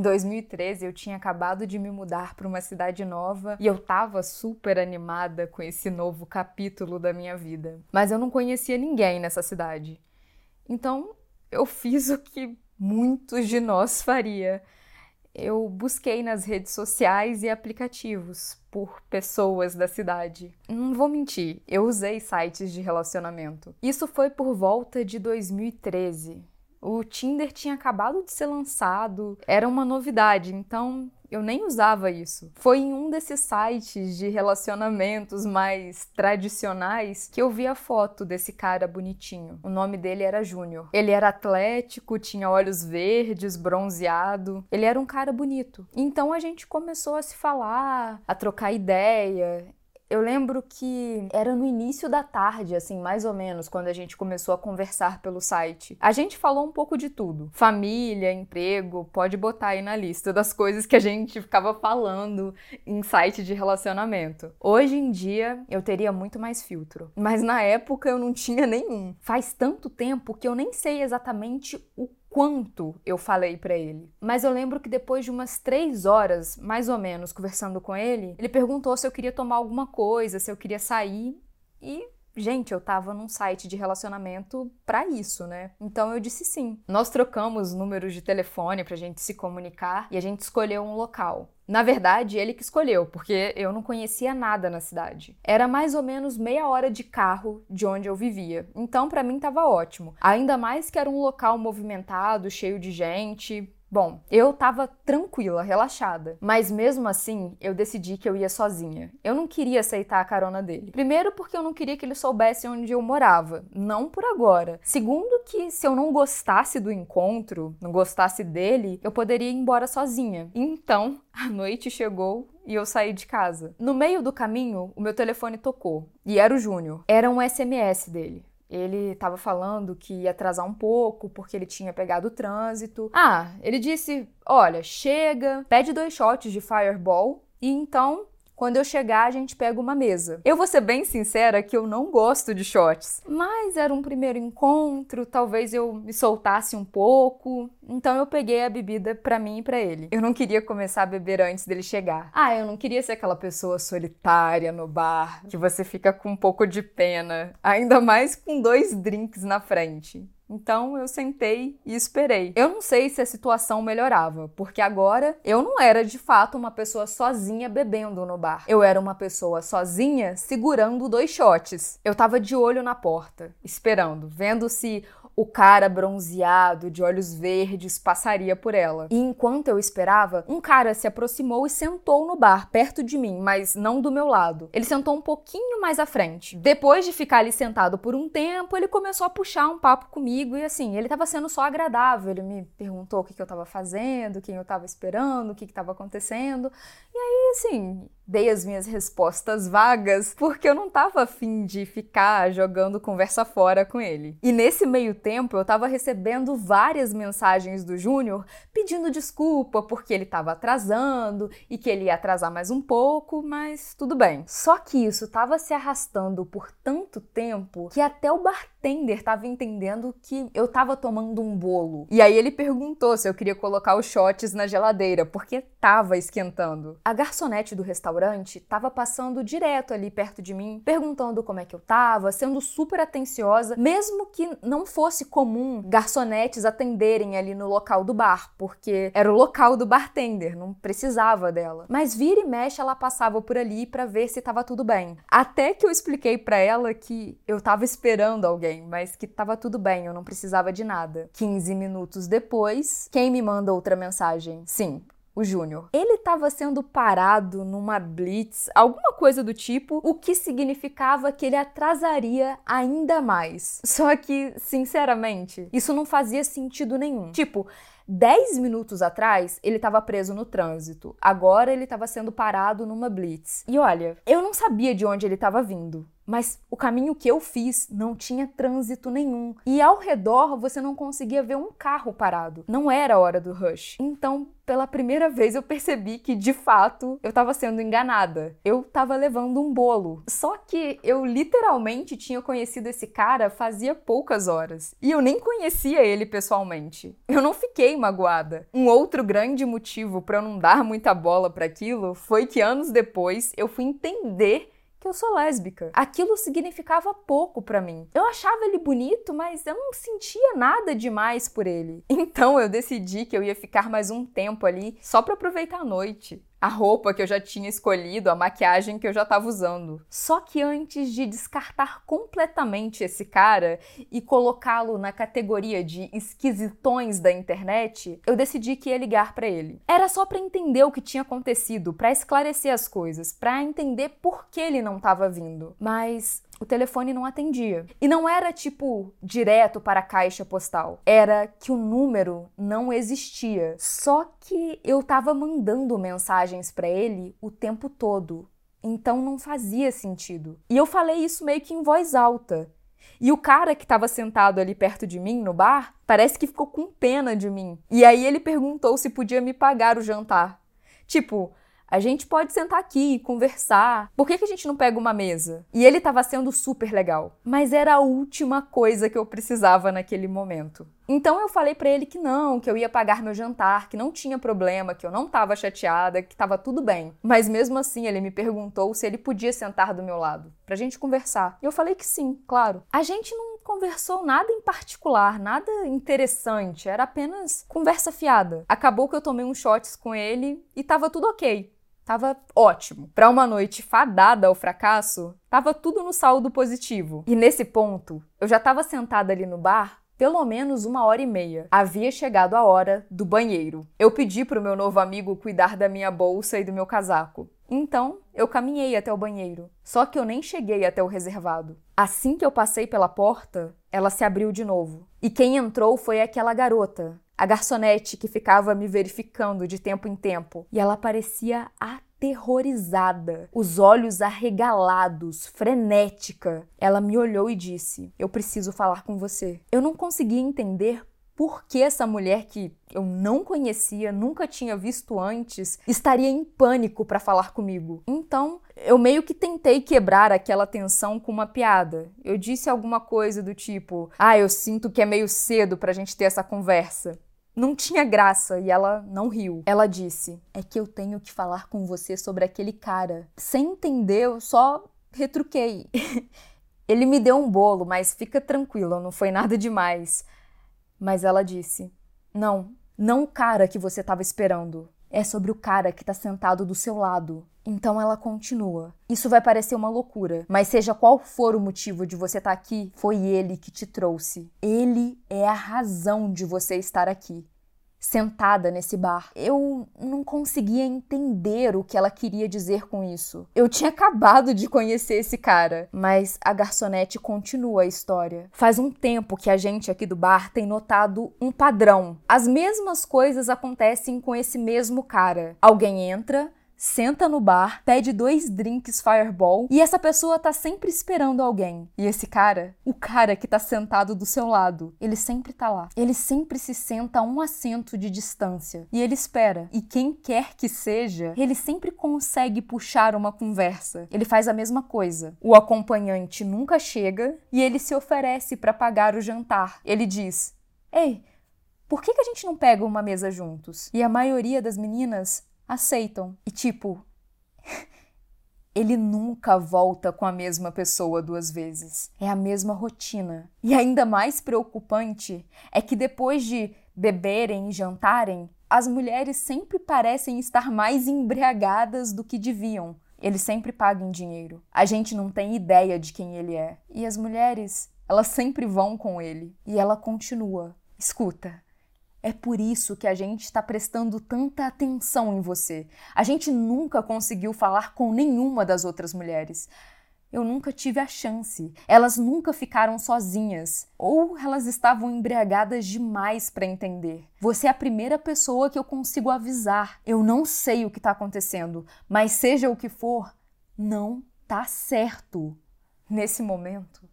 Em 2013, eu tinha acabado de me mudar para uma cidade nova e eu tava super animada com esse novo capítulo da minha vida. Mas eu não conhecia ninguém nessa cidade. Então, eu fiz o que muitos de nós faria. Eu busquei nas redes sociais e aplicativos por pessoas da cidade. Não vou mentir, eu usei sites de relacionamento. Isso foi por volta de 2013. O Tinder tinha acabado de ser lançado, era uma novidade, então eu nem usava isso. Foi em um desses sites de relacionamentos mais tradicionais que eu vi a foto desse cara bonitinho. O nome dele era Júnior. Ele era atlético, tinha olhos verdes, bronzeado. Ele era um cara bonito. Então a gente começou a se falar, a trocar ideia. Eu lembro que era no início da tarde, assim, mais ou menos, quando a gente começou a conversar pelo site. A gente falou um pouco de tudo: família, emprego, pode botar aí na lista das coisas que a gente ficava falando em site de relacionamento. Hoje em dia eu teria muito mais filtro, mas na época eu não tinha nenhum. Faz tanto tempo que eu nem sei exatamente o quanto eu falei para ele. Mas eu lembro que depois de umas três horas, mais ou menos, conversando com ele, ele perguntou se eu queria tomar alguma coisa, se eu queria sair e Gente, eu tava num site de relacionamento para isso, né? Então eu disse sim. Nós trocamos números de telefone pra gente se comunicar e a gente escolheu um local. Na verdade, ele que escolheu, porque eu não conhecia nada na cidade. Era mais ou menos meia hora de carro de onde eu vivia. Então, para mim tava ótimo. Ainda mais que era um local movimentado, cheio de gente, Bom, eu tava tranquila, relaxada, mas mesmo assim eu decidi que eu ia sozinha. Eu não queria aceitar a carona dele. Primeiro, porque eu não queria que ele soubesse onde eu morava, não por agora. Segundo, que se eu não gostasse do encontro, não gostasse dele, eu poderia ir embora sozinha. Então, a noite chegou e eu saí de casa. No meio do caminho, o meu telefone tocou e era o Júnior. Era um SMS dele. Ele estava falando que ia atrasar um pouco porque ele tinha pegado o trânsito. Ah, ele disse: Olha, chega, pede dois shots de Fireball e então quando eu chegar, a gente pega uma mesa. Eu vou ser bem sincera que eu não gosto de shots, mas era um primeiro encontro, talvez eu me soltasse um pouco, então eu peguei a bebida para mim e para ele. Eu não queria começar a beber antes dele chegar. Ah, eu não queria ser aquela pessoa solitária no bar que você fica com um pouco de pena, ainda mais com dois drinks na frente. Então eu sentei e esperei. Eu não sei se a situação melhorava, porque agora eu não era de fato uma pessoa sozinha bebendo no bar. Eu era uma pessoa sozinha segurando dois shots. Eu tava de olho na porta, esperando, vendo se o cara bronzeado, de olhos verdes, passaria por ela. E enquanto eu esperava, um cara se aproximou e sentou no bar, perto de mim, mas não do meu lado. Ele sentou um pouquinho mais à frente. Depois de ficar ali sentado por um tempo, ele começou a puxar um papo comigo e assim, ele tava sendo só agradável. Ele me perguntou o que, que eu tava fazendo, quem eu tava esperando, o que, que tava acontecendo. E aí, assim, dei as minhas respostas vagas porque eu não tava afim de ficar jogando conversa fora com ele. E nesse meio tempo eu tava recebendo várias mensagens do Júnior pedindo desculpa porque ele tava atrasando e que ele ia atrasar mais um pouco, mas tudo bem. Só que isso tava se arrastando por tanto tempo que até o bartender tava entendendo que eu tava tomando um bolo. E aí ele perguntou se eu queria colocar os shots na geladeira porque tava esquentando. A garçonete do restaurante restaurante estava passando direto ali perto de mim, perguntando como é que eu tava, sendo super atenciosa, mesmo que não fosse comum garçonetes atenderem ali no local do bar, porque era o local do bartender, não precisava dela. Mas vira e mexe ela passava por ali para ver se tava tudo bem. Até que eu expliquei para ela que eu tava esperando alguém, mas que tava tudo bem, eu não precisava de nada. 15 minutos depois, quem me manda outra mensagem? Sim, o Júnior. Ele estava sendo parado numa blitz, alguma coisa do tipo, o que significava que ele atrasaria ainda mais. Só que, sinceramente, isso não fazia sentido nenhum. Tipo, 10 minutos atrás, ele estava preso no trânsito. Agora ele estava sendo parado numa blitz. E olha, eu não sabia de onde ele estava vindo Mas o caminho que eu fiz não tinha trânsito nenhum. E ao redor você não conseguia ver um carro parado. Não era a hora do rush. Então, pela primeira vez eu percebi que de fato eu estava sendo enganada. Eu estava levando um bolo. Só que eu literalmente tinha conhecido esse cara fazia poucas horas e eu nem conhecia ele pessoalmente. Eu não fiquei magoada. Um outro grande motivo para eu não dar muita bola para aquilo foi que anos depois eu fui entender que eu sou lésbica. Aquilo significava pouco para mim. Eu achava ele bonito, mas eu não sentia nada demais por ele. Então eu decidi que eu ia ficar mais um tempo ali só para aproveitar a noite a roupa que eu já tinha escolhido, a maquiagem que eu já estava usando. Só que antes de descartar completamente esse cara e colocá-lo na categoria de esquisitões da internet, eu decidi que ia ligar para ele. Era só para entender o que tinha acontecido, para esclarecer as coisas, para entender por que ele não estava vindo. Mas o telefone não atendia. E não era tipo direto para a caixa postal, era que o número não existia. Só que eu tava mandando mensagens para ele o tempo todo. Então não fazia sentido. E eu falei isso meio que em voz alta. E o cara que estava sentado ali perto de mim no bar parece que ficou com pena de mim. E aí ele perguntou se podia me pagar o jantar. Tipo, a gente pode sentar aqui e conversar. Por que, que a gente não pega uma mesa? E ele estava sendo super legal. Mas era a última coisa que eu precisava naquele momento. Então eu falei para ele que não, que eu ia pagar meu jantar, que não tinha problema, que eu não estava chateada, que estava tudo bem. Mas mesmo assim ele me perguntou se ele podia sentar do meu lado, pra gente conversar. E eu falei que sim, claro. A gente não conversou nada em particular, nada interessante, era apenas conversa fiada. Acabou que eu tomei uns shots com ele e tava tudo ok. Tava ótimo. Para uma noite fadada ao fracasso, tava tudo no saldo positivo. E nesse ponto, eu já estava sentada ali no bar pelo menos uma hora e meia. Havia chegado a hora do banheiro. Eu pedi para o meu novo amigo cuidar da minha bolsa e do meu casaco. Então, eu caminhei até o banheiro. Só que eu nem cheguei até o reservado. Assim que eu passei pela porta, ela se abriu de novo. E quem entrou foi aquela garota, a garçonete que ficava me verificando de tempo em tempo, e ela parecia aterrorizada, os olhos arregalados, frenética. Ela me olhou e disse: Eu preciso falar com você. Eu não conseguia entender por que essa mulher que eu não conhecia, nunca tinha visto antes, estaria em pânico para falar comigo. Então, eu meio que tentei quebrar aquela tensão com uma piada. Eu disse alguma coisa do tipo: "Ah, eu sinto que é meio cedo pra gente ter essa conversa" não tinha graça e ela não riu. Ela disse: É que eu tenho que falar com você sobre aquele cara. Sem entender, eu só retruquei. Ele me deu um bolo, mas fica tranquila, não foi nada demais. Mas ela disse: Não, não o cara que você estava esperando. É sobre o cara que está sentado do seu lado. Então ela continua. Isso vai parecer uma loucura, mas seja qual for o motivo de você estar tá aqui, foi ele que te trouxe. Ele é a razão de você estar aqui sentada nesse bar. Eu não conseguia entender o que ela queria dizer com isso. Eu tinha acabado de conhecer esse cara, mas a garçonete continua a história. Faz um tempo que a gente aqui do bar tem notado um padrão. As mesmas coisas acontecem com esse mesmo cara. Alguém entra, senta no bar, pede dois drinks Fireball e essa pessoa tá sempre esperando alguém. E esse cara, o cara que tá sentado do seu lado, ele sempre tá lá. Ele sempre se senta a um assento de distância e ele espera. E quem quer que seja, ele sempre consegue puxar uma conversa. Ele faz a mesma coisa. O acompanhante nunca chega e ele se oferece para pagar o jantar. Ele diz: Ei, por que, que a gente não pega uma mesa juntos? E a maioria das meninas aceitam. E tipo, ele nunca volta com a mesma pessoa duas vezes. É a mesma rotina. E ainda mais preocupante é que depois de beberem e jantarem, as mulheres sempre parecem estar mais embriagadas do que deviam. Ele sempre paga em dinheiro. A gente não tem ideia de quem ele é. E as mulheres, elas sempre vão com ele. E ela continua. Escuta, é por isso que a gente está prestando tanta atenção em você. A gente nunca conseguiu falar com nenhuma das outras mulheres. Eu nunca tive a chance. Elas nunca ficaram sozinhas. Ou elas estavam embriagadas demais para entender. Você é a primeira pessoa que eu consigo avisar. Eu não sei o que está acontecendo, mas seja o que for, não tá certo. Nesse momento,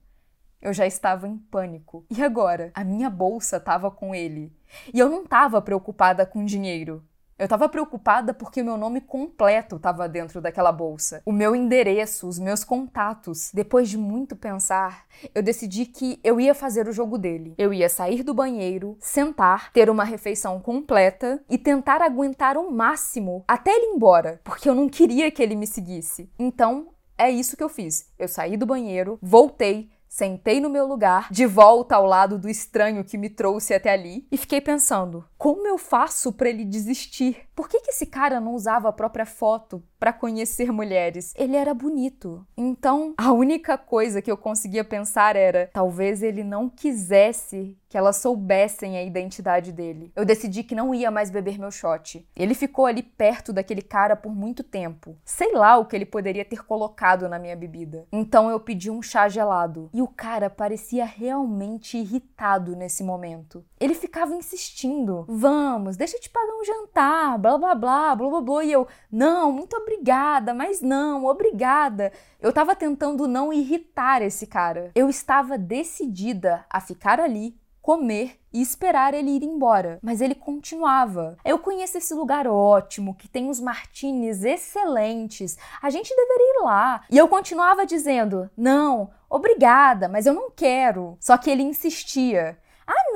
eu já estava em pânico. E agora? A minha bolsa estava com ele. E eu não estava preocupada com dinheiro. Eu estava preocupada porque o meu nome completo estava dentro daquela bolsa. O meu endereço, os meus contatos. Depois de muito pensar, eu decidi que eu ia fazer o jogo dele. Eu ia sair do banheiro, sentar, ter uma refeição completa e tentar aguentar o máximo até ele ir embora, porque eu não queria que ele me seguisse. Então, é isso que eu fiz. Eu saí do banheiro, voltei, Sentei no meu lugar, de volta ao lado do estranho que me trouxe até ali, e fiquei pensando: como eu faço para ele desistir? Por que, que esse cara não usava a própria foto para conhecer mulheres? Ele era bonito. Então, a única coisa que eu conseguia pensar era: talvez ele não quisesse que elas soubessem a identidade dele. Eu decidi que não ia mais beber meu shot. Ele ficou ali perto daquele cara por muito tempo. Sei lá o que ele poderia ter colocado na minha bebida. Então eu pedi um chá gelado. E o cara parecia realmente irritado nesse momento. Ele ficava insistindo: vamos, deixa eu te pagar um jantar, blá blá blá, blá blá blá. E eu: não, muito obrigada, mas não, obrigada. Eu tava tentando não irritar esse cara. Eu estava decidida a ficar ali comer e esperar ele ir embora. Mas ele continuava. Eu conheço esse lugar ótimo, que tem uns martinis excelentes. A gente deveria ir lá. E eu continuava dizendo: não, obrigada, mas eu não quero. Só que ele insistia.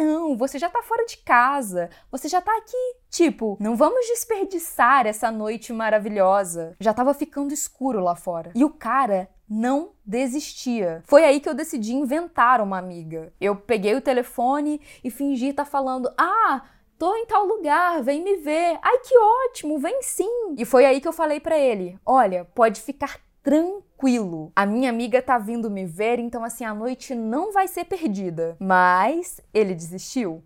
Não, você já tá fora de casa, você já tá aqui. Tipo, não vamos desperdiçar essa noite maravilhosa. Já tava ficando escuro lá fora. E o cara não desistia. Foi aí que eu decidi inventar uma amiga. Eu peguei o telefone e fingi estar tá falando: "Ah, tô em tal lugar, vem me ver. Ai, que ótimo, vem sim". E foi aí que eu falei para ele: "Olha, pode ficar tranquilo. A minha amiga tá vindo me ver, então assim a noite não vai ser perdida". Mas ele desistiu?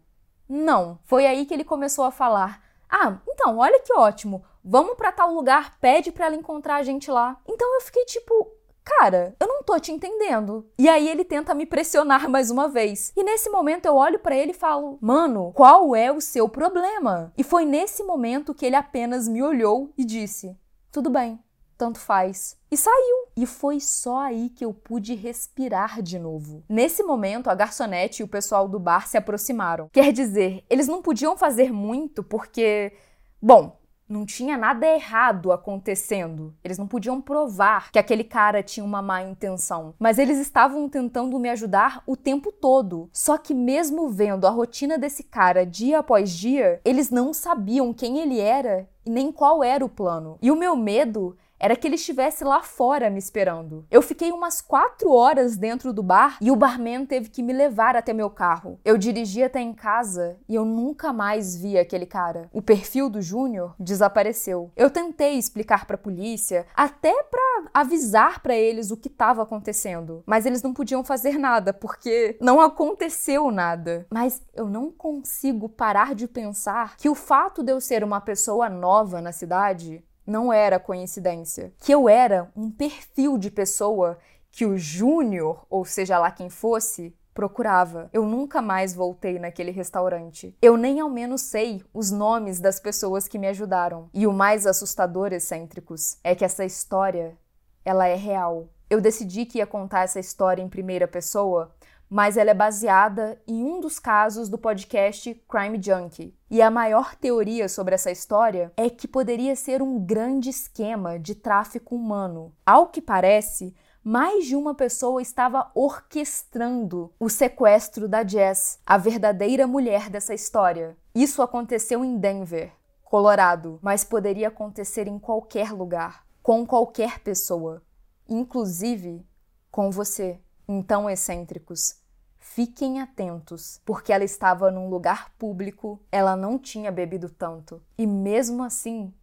Não. Foi aí que ele começou a falar: "Ah, então, olha que ótimo. Vamos para tal lugar, pede para ela encontrar a gente lá". Então eu fiquei tipo, cara, eu não tô te entendendo. E aí ele tenta me pressionar mais uma vez. E nesse momento eu olho para ele e falo: "Mano, qual é o seu problema?". E foi nesse momento que ele apenas me olhou e disse: "Tudo bem, tanto faz". E saiu. E foi só aí que eu pude respirar de novo. Nesse momento, a garçonete e o pessoal do bar se aproximaram. Quer dizer, eles não podiam fazer muito porque, bom, não tinha nada errado acontecendo. Eles não podiam provar que aquele cara tinha uma má intenção. Mas eles estavam tentando me ajudar o tempo todo. Só que, mesmo vendo a rotina desse cara dia após dia, eles não sabiam quem ele era e nem qual era o plano. E o meu medo era que ele estivesse lá fora me esperando. Eu fiquei umas quatro horas dentro do bar e o barman teve que me levar até meu carro. Eu dirigi até em casa e eu nunca mais vi aquele cara. O perfil do Júnior desapareceu. Eu tentei explicar para a polícia, até para avisar para eles o que estava acontecendo, mas eles não podiam fazer nada porque não aconteceu nada. Mas eu não consigo parar de pensar que o fato de eu ser uma pessoa nova na cidade não era coincidência. Que eu era um perfil de pessoa que o Júnior, ou seja lá quem fosse, procurava. Eu nunca mais voltei naquele restaurante. Eu nem ao menos sei os nomes das pessoas que me ajudaram. E o mais assustador, excêntricos, é que essa história, ela é real. Eu decidi que ia contar essa história em primeira pessoa mas ela é baseada em um dos casos do podcast Crime Junkie. E a maior teoria sobre essa história é que poderia ser um grande esquema de tráfico humano. Ao que parece, mais de uma pessoa estava orquestrando o sequestro da Jess, a verdadeira mulher dessa história. Isso aconteceu em Denver, Colorado, mas poderia acontecer em qualquer lugar, com qualquer pessoa, inclusive com você. Então, excêntricos, fiquem atentos, porque ela estava num lugar público, ela não tinha bebido tanto, e mesmo assim,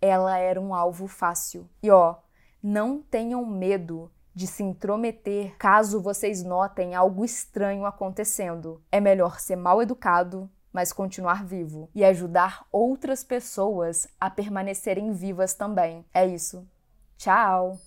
ela era um alvo fácil. E ó, não tenham medo de se intrometer caso vocês notem algo estranho acontecendo. É melhor ser mal educado, mas continuar vivo e ajudar outras pessoas a permanecerem vivas também. É isso. Tchau!